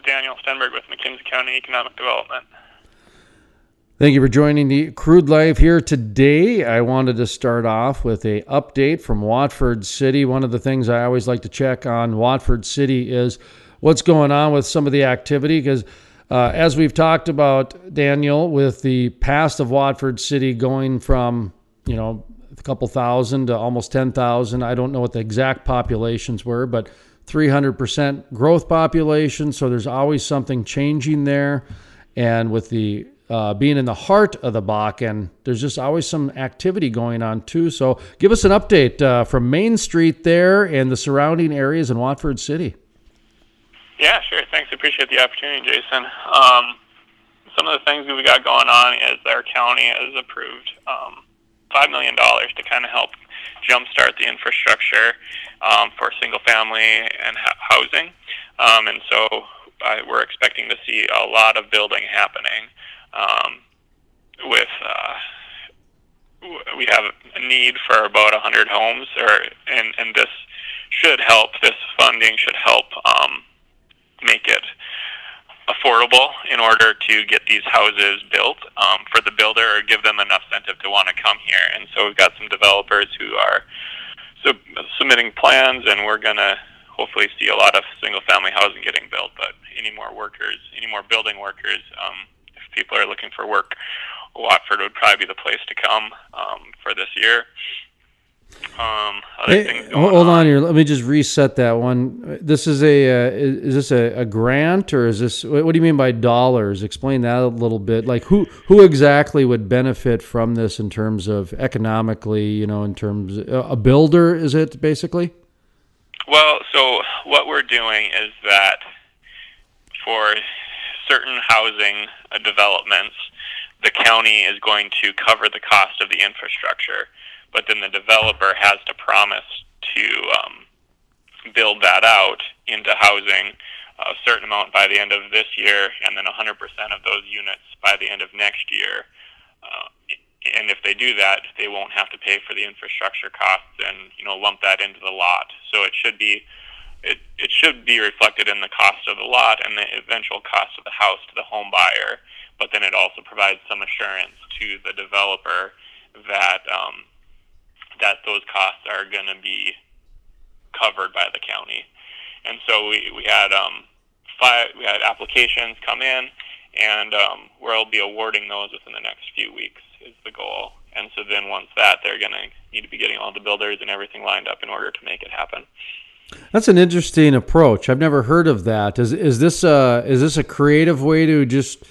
is Daniel Stenberg with McKenzie County Economic Development. Thank you for joining the Crude Life here today. I wanted to start off with a update from Watford City. One of the things I always like to check on Watford City is what's going on with some of the activity because uh, as we've talked about, Daniel, with the past of Watford City going from, you know, a couple thousand to almost 10,000. I don't know what the exact populations were, but 300% growth population. So there's always something changing there. And with the uh, being in the heart of the Bakken, there's just always some activity going on too. So give us an update uh, from Main Street there and the surrounding areas in Watford City. Yeah, sure. Thanks. Appreciate the opportunity, Jason. Um, some of the things we got going on is our county has approved um, $5 million to kind of help jumpstart the infrastructure um, for single family and ha- housing. Um, and so uh, we're expecting to see a lot of building happening um, with. Uh, we have a need for about 100 homes, or and and this should help. This funding should help um, make it affordable in order to get these houses built um, for the builder or give them enough incentive to want to come here. And so we've got some developers who are sub- submitting plans, and we're going to hopefully see a lot of single family housing getting built. But any more workers, any more building workers, um, if people are looking for work, Watford would probably be the place to come um, for this year. Um, hey, hold on. on. here. Let me just reset that one. This is a uh, is, this a, a, grant or is this what, do you mean by dollars? Explain that a little bit. Like who who exactly would benefit from this in terms of economically? You know, in terms of, a builder is it basically? Well, so what we're doing is that for certain housing uh, developments, the county is going to cover the cost of the infrastructure but then the developer has to promise to um, build that out into housing a certain amount by the end of this year, and then 100% of those units by the end of next year. Uh, and if they do that, they won't have to pay for the infrastructure costs and you know lump that into the lot. So it should be it, it should be reflected in the cost of the lot and the eventual cost of the house to the home buyer. But then it also provides some assurance to the developer that um, that those costs are going to be covered by the county. And so we, we had um, five we had applications come in, and um, we'll be awarding those within the next few weeks is the goal. And so then once that, they're going to need to be getting all the builders and everything lined up in order to make it happen. That's an interesting approach. I've never heard of that. Is is this a is this a creative way to just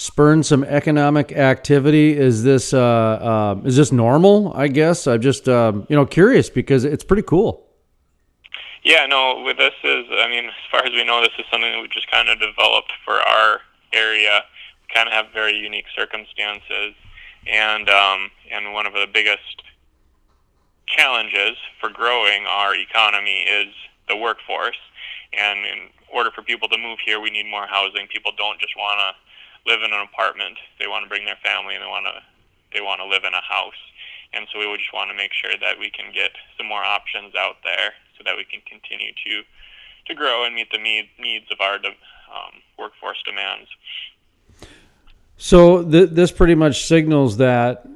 spurn some economic activity? Is this uh, uh, is this normal? I guess I'm just um, you know curious because it's pretty cool. Yeah, no. With this is, I mean, as far as we know, this is something that we just kind of developed for our area. We kind of have very unique circumstances, and um, and one of the biggest challenges for growing our economy is the workforce. And in order for people to move here, we need more housing. People don't just want to live in an apartment. They want to bring their family and they want to they want to live in a house. And so we would just want to make sure that we can get some more options out there so that we can continue to to grow and meet the need, needs of our um, workforce demands. So th- this pretty much signals that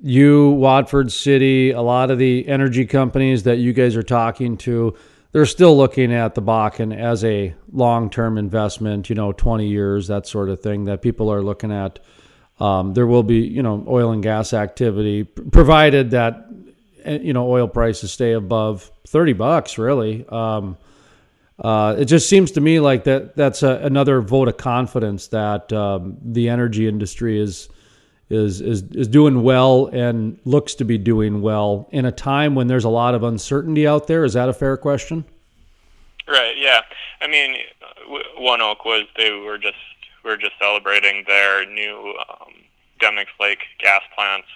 you, Watford City, a lot of the energy companies that you guys are talking to, they're still looking at the Bakken as a long term investment, you know, 20 years, that sort of thing, that people are looking at. Um, there will be, you know, oil and gas activity, provided that, eh, you know, oil prices stay above 30 bucks, really. Um, uh, it just seems to me like that that's a, another vote of confidence that um, the energy industry is is is is doing well and looks to be doing well in a time when there's a lot of uncertainty out there. Is that a fair question? Right. Yeah. I mean, ONEOK was they were just we are just celebrating their new um, Demicks Lake gas plants,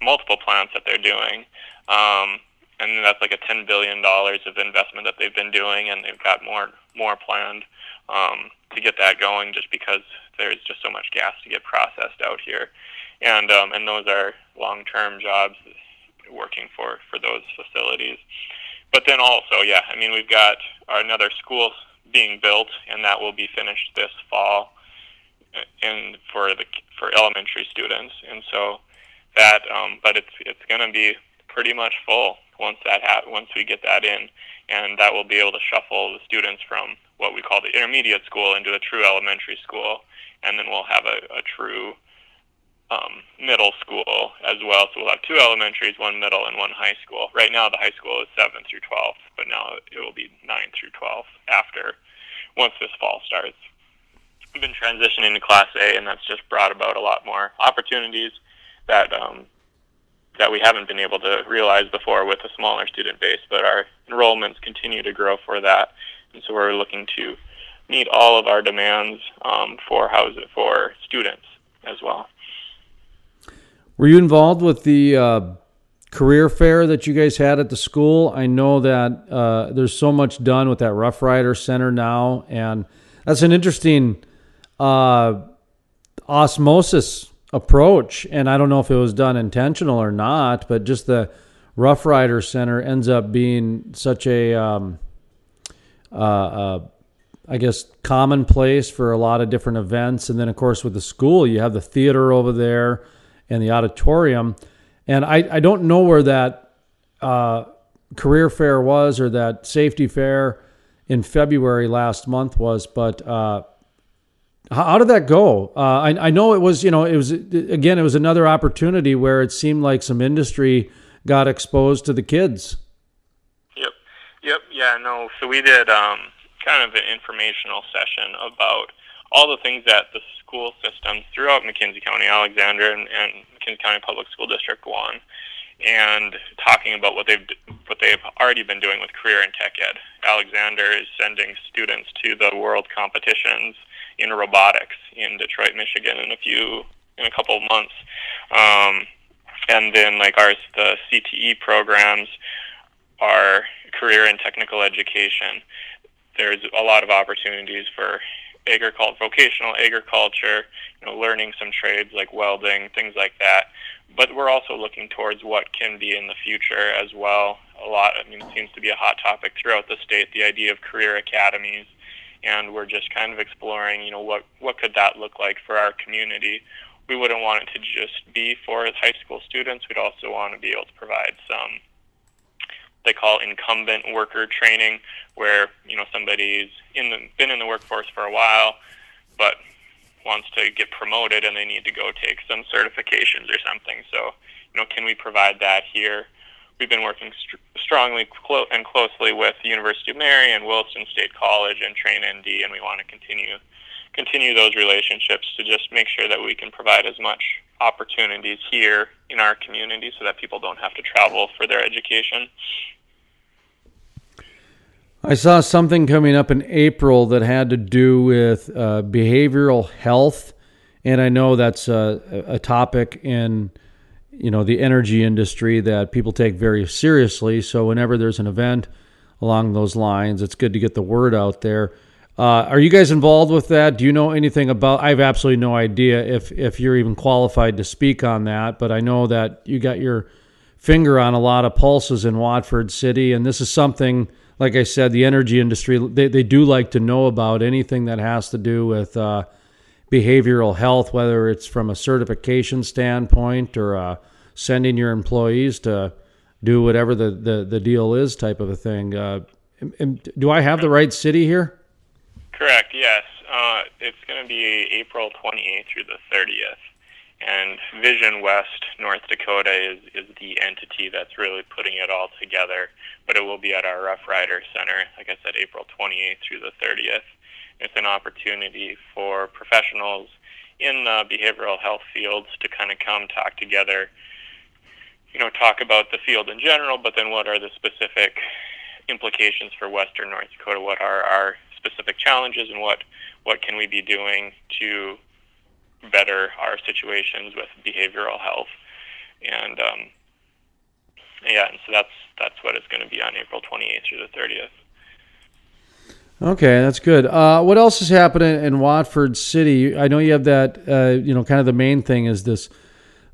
multiple plants that they're doing. Um, and that's like a ten billion dollars of investment that they've been doing, and they've got more more planned um, to get that going. Just because there's just so much gas to get processed out here and um, and those are long term jobs working for for those facilities. But then also, yeah, I mean, we've got another school being built, and that will be finished this fall, and for the for elementary students. And so that, um, but it's it's going to be pretty much full once that ha- once we get that in, and that will be able to shuffle the students from what we call the intermediate school into a true elementary school, and then we'll have a, a true um, middle school as well. So we'll have two elementaries, one middle, and one high school. Right now, the high school is 7 through 12, but now it will be 9 through 12 after, once this fall starts. We've been transitioning to Class A, and that's just brought about a lot more opportunities that um, that we haven't been able to realize before with a smaller student base. But our enrollments continue to grow for that, and so we're looking to meet all of our demands um, for house for students as well. Were you involved with the uh, career fair that you guys had at the school? I know that uh, there's so much done with that Rough Rider Center now, and that's an interesting uh, osmosis approach. And I don't know if it was done intentional or not, but just the Rough Rider Center ends up being such a, um, uh, uh, I guess, commonplace for a lot of different events. And then, of course, with the school, you have the theater over there and the auditorium. And I, I don't know where that uh, career fair was or that safety fair in February last month was, but uh, how, did that go? Uh, I, I know it was, you know, it was, again, it was another opportunity where it seemed like some industry got exposed to the kids. Yep. Yep. Yeah, no. So we did um, kind of an informational session about all the things that the school systems throughout McKenzie County, Alexander, and, and McKenzie County Public School District One, and talking about what they've what they've already been doing with career and tech ed. Alexander is sending students to the world competitions in robotics in Detroit, Michigan, in a few in a couple of months, um, and then like ours, the CTE programs are career and technical education. There's a lot of opportunities for agriculture, vocational agriculture, you know, learning some trades like welding, things like that. But we're also looking towards what can be in the future as well. A lot, I mean, it seems to be a hot topic throughout the state, the idea of career academies. And we're just kind of exploring, you know, what, what could that look like for our community? We wouldn't want it to just be for high school students. We'd also want to be able to provide some they call incumbent worker training, where you know somebody's in the, been in the workforce for a while, but wants to get promoted and they need to go take some certifications or something. So, you know, can we provide that here? We've been working st- strongly clo- and closely with the University of Mary and Williston State College and Train ND, and we want to continue continue those relationships to just make sure that we can provide as much opportunities here in our community so that people don't have to travel for their education. I saw something coming up in April that had to do with uh, behavioral health, and I know that's a, a, topic in you know the energy industry that people take very seriously. So whenever there's an event along those lines, it's good to get the word out there. Uh, are you guys involved with that? Do you know anything about? I have absolutely no idea if if you're even qualified to speak on that, but I know that you got your finger on a lot of pulses in Watford City, and this is something like I said, the energy industry, they, they do like to know about anything that has to do with uh, behavioral health, whether it's from a certification standpoint or uh, sending your employees to do whatever the, the, the deal is type of a thing. Uh, do I have the right city here? Correct, yes. Uh, it's going to be April 28th through the 30th. And Vision West, North Dakota, is, is the entity that's really putting it all together. But it will be at our Rough Rider Center, like I said, April 28th through the 30th. It's an opportunity for professionals in the behavioral health fields to kind of come talk together, you know, talk about the field in general, but then what are the specific implications for Western North Dakota? What are our specific challenges, and what what can we be doing to better our situations with behavioral health. And um, yeah, and so that's that's what it's going to be on April 28th through the 30th. Okay, that's good. Uh, what else is happening in Watford City? I know you have that. Uh, you know, kind of the main thing is this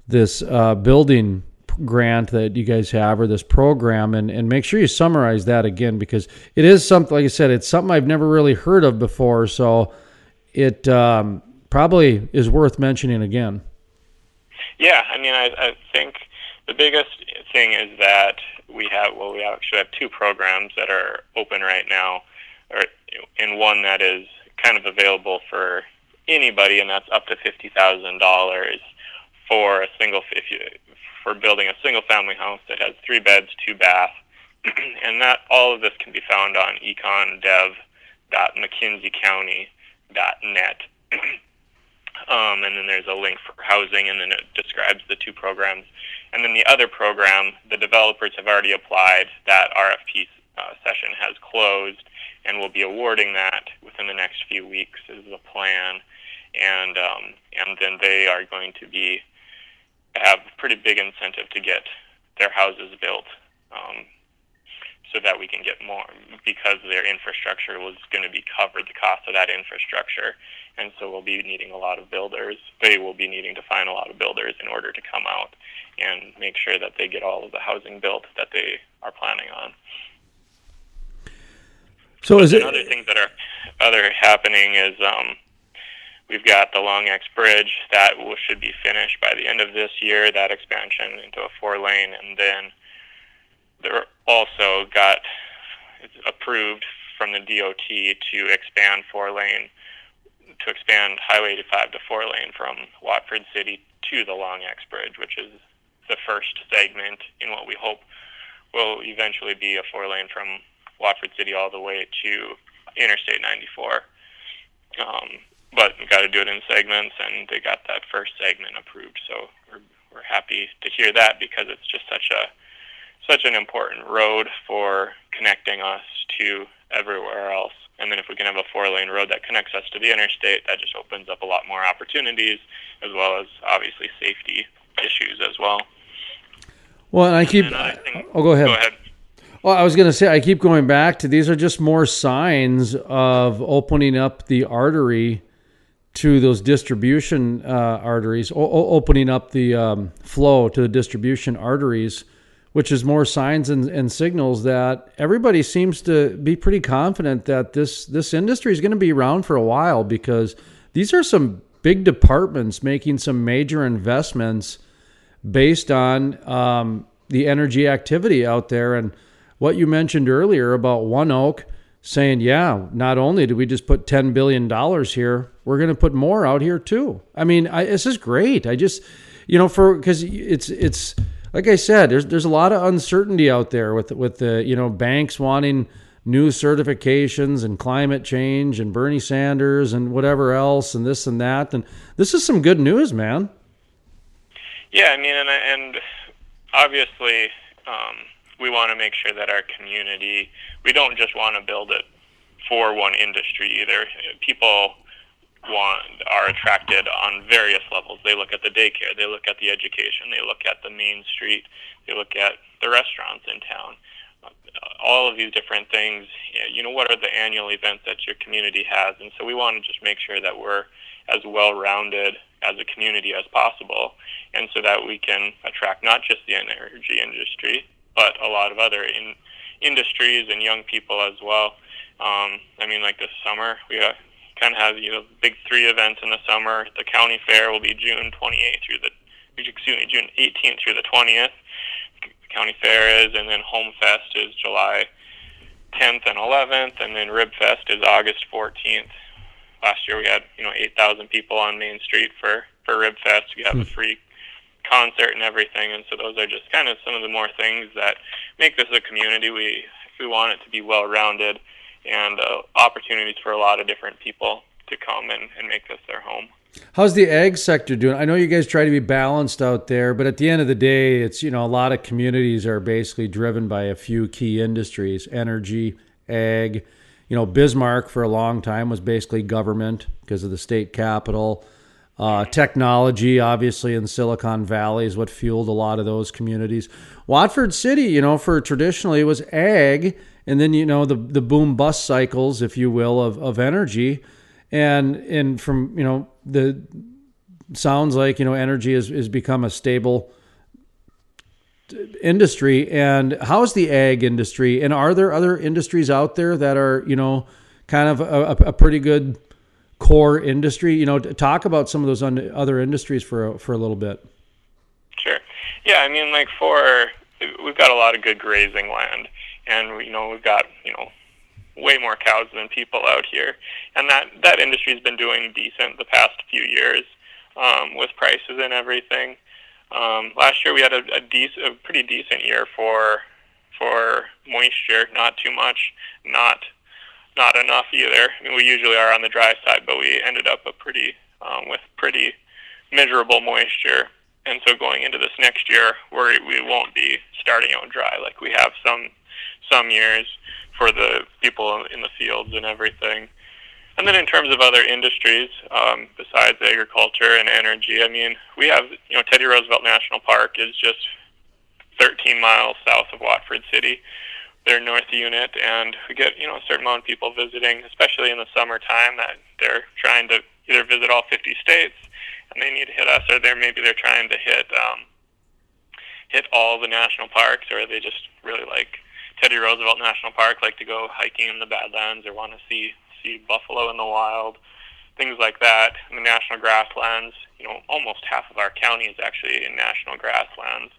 this uh, building grant that you guys have or this program and, and make sure you summarize that again because it is something like I said it's something I've never really heard of before so it um, probably is worth mentioning again. Yeah, I mean I, I think the biggest thing is that we have well we actually have two programs that are open right now or in one that is kind of available for anybody and that's up to fifty thousand dollars for a single if you for building a single family house that has three beds, two bath, and that all of this can be found on econdev.mckenziecounty.net. um, and then there's a link for housing, and then it describes the two programs. And then the other program, the developers have already applied. That RFP uh, session has closed, and we'll be awarding that within the next few weeks. Is the plan, and um, and then they are going to be have a pretty big incentive to get their houses built um, so that we can get more because their infrastructure was going to be covered the cost of that infrastructure. And so we'll be needing a lot of builders they will be needing to find a lot of builders in order to come out and make sure that they get all of the housing built that they are planning on. So is it other things that are other happening is um, We've got the Long X Bridge that will, should be finished by the end of this year, that expansion into a four lane, and then there also got approved from the DOT to expand four lane, to expand Highway 85 to four lane from Watford City to the Long X Bridge, which is the first segment in what we hope will eventually be a four lane from Watford City all the way to Interstate 94. Um, but we got to do it in segments, and they got that first segment approved. So we're we're happy to hear that because it's just such a such an important road for connecting us to everywhere else. And then if we can have a four lane road that connects us to the interstate, that just opens up a lot more opportunities as well as obviously safety issues as well. Well, and I keep. And thing, oh, go ahead. Go ahead. Well, I was going to say, I keep going back to these are just more signs of opening up the artery to those distribution uh, arteries, o- opening up the um, flow to the distribution arteries, which is more signs and, and, signals that everybody seems to be pretty confident that this this industry is going to be around for a while because these are some big departments making some major investments based on um, the energy activity out there. And what you mentioned earlier about ONEOK saying, yeah, not only did we just put $10 billion here, we're going to put more out here too. I mean, I, this is great. I just, you know, for, cause it's, it's, like I said, there's, there's a lot of uncertainty out there with, with the, you know, banks wanting new certifications and climate change and Bernie Sanders and whatever else and this and that. And this is some good news, man. Yeah. I mean, and, and obviously, um, we want to make sure that our community, we don't just want to build it for one industry either. People want are attracted on various levels. They look at the daycare, they look at the education, they look at the main street, they look at the restaurants in town. All of these different things, you know, what are the annual events that your community has? And so we want to just make sure that we're as well rounded as a community as possible, and so that we can attract not just the energy industry, but a lot of other in, industries and young people as well. Um, I mean, like this summer, we uh, kind of have you know big three events in the summer. The county fair will be June 28th through the excuse me June 18th through the 20th. County fair is, and then Home Fest is July 10th and 11th, and then Rib Fest is August 14th. Last year we had you know 8,000 people on Main Street for for Rib Fest. We have a hmm. free concert and everything. And so those are just kind of some of the more things that make this a community. We we want it to be well rounded and uh, opportunities for a lot of different people to come and, and make this their home. How's the ag sector doing? I know you guys try to be balanced out there, but at the end of the day, it's you know a lot of communities are basically driven by a few key industries: energy, ag. You know, Bismarck for a long time was basically government because of the state capital. Uh, technology, obviously, in Silicon Valley is what fueled a lot of those communities. Watford City, you know, for traditionally it was ag, and then you know the the boom bust cycles, if you will, of of energy, and and from you know the sounds like you know energy has, has become a stable industry. And how's the ag industry? And are there other industries out there that are, you know, kind of a, a pretty good core industry? You know, talk about some of those other industries for for a little bit. Sure. Yeah, I mean, like for we've got a lot of good grazing land, and you know we've got you know way more cows than people out here, and that that industry's been doing decent the past few years um, with prices and everything. Um, last year we had a, a, dec- a pretty decent year for for moisture, not too much, not not enough either. I mean, we usually are on the dry side, but we ended up a pretty um, with pretty miserable moisture. And so going into this next year, we we won't be starting out dry like we have some some years for the people in the fields and everything. And then in terms of other industries, um, besides agriculture and energy, I mean, we have, you know, Teddy Roosevelt National Park is just 13 miles south of Watford City, their north unit, and we get, you know, a certain amount of people visiting, especially in the summertime, that they're trying to either visit all 50 states and they need to hit us, or they're maybe they're trying to hit um, hit all the national parks, or they just really like Teddy Roosevelt National Park, like to go hiking in the Badlands, or want to see see buffalo in the wild, things like that. In the national grasslands, you know, almost half of our county is actually in national grasslands,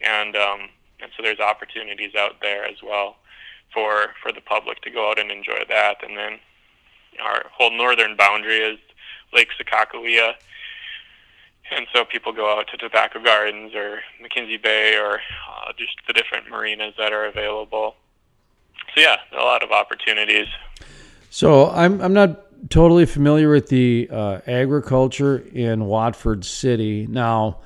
and um, and so there's opportunities out there as well for for the public to go out and enjoy that. And then our whole northern boundary is Lake Sakakawea. And so people go out to Tobacco Gardens or McKenzie Bay or uh, just the different marinas that are available. So yeah, a lot of opportunities so I'm I'm not totally familiar with the uh, agriculture in Watford City. Now,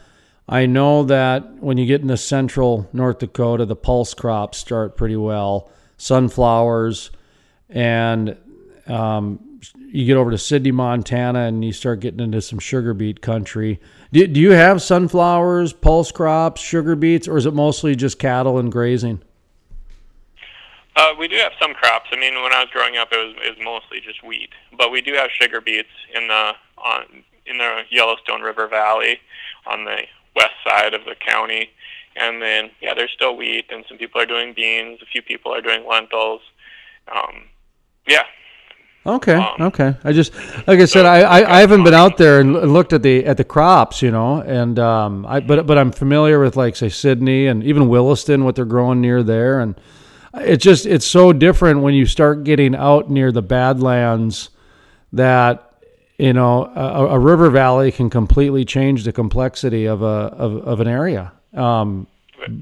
I know that when you get into central North Dakota, the pulse crops start pretty well, sunflowers, and um, you get over to Sidney, Montana, and you start getting into some sugar beet country. Do, do you have sunflowers, pulse crops, sugar beets, or is it mostly just cattle and grazing? Uh, we do have some crops. I mean, when I was growing up, it was it was mostly just wheat, but we do have sugar beets in the on in the Yellowstone River Valley on the west side of the county, and then yeah, there's still wheat, and some people are doing beans. A few people are doing lentils. Um, yeah. Okay. Um, okay. I just like I said, I, I, I haven't been out there and looked at the at the crops, you know, and um, I but but I'm familiar with like say Sidney and even Williston, what they're growing near there, and it's just it's so different when you start getting out near the Badlands that you know a, a river valley can completely change the complexity of a of, of an area. Um,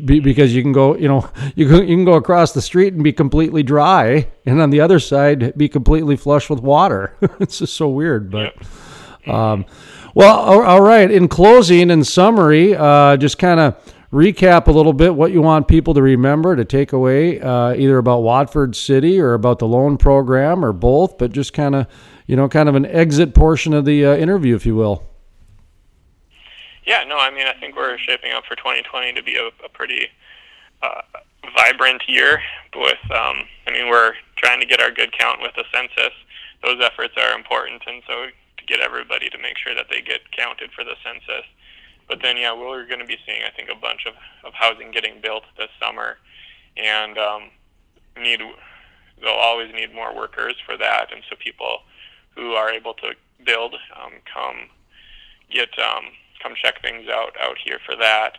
be, because you can go, you know, you can, you can go across the street and be completely dry, and on the other side be completely flush with water. it's just so weird, but. Um, well, all right. In closing and summary, uh, just kind of recap a little bit what you want people to remember to take away, uh, either about Watford City or about the loan program or both, but just kind of, you know, kind of an exit portion of the uh, interview, if you will. Yeah, no, I mean, I think we're shaping up for 2020 to be a, a pretty uh, vibrant year. With, um, I mean, we're trying to get our good count with the census. Those efforts are important, and so to get everybody to make sure that they get counted for the census but then, yeah, we're going to be seeing, I think, a bunch of, of housing getting built this summer, and um, need they'll always need more workers for that, and so people who are able to build um, come get um, come check things out out here for that,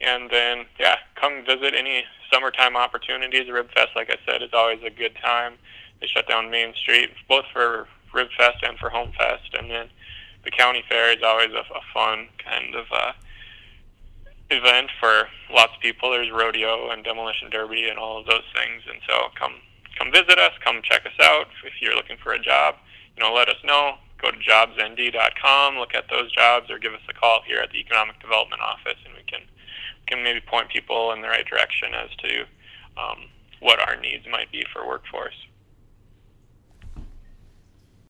and then yeah, come visit any summertime opportunities. Ribfest, like I said, is always a good time. They shut down Main Street both for Ribfest and for Homefest, and then the county fair is always a, a fun kind of uh, event for lots of people. There's rodeo and demolition derby and all of those things, and so come come visit us, come check us out. If you're looking for a job, you know, let us know. Go to jobsnd.com, look at those jobs, or give us a call here at the Economic Development Office, and we can we can maybe point people in the right direction as to um, what our needs might be for workforce.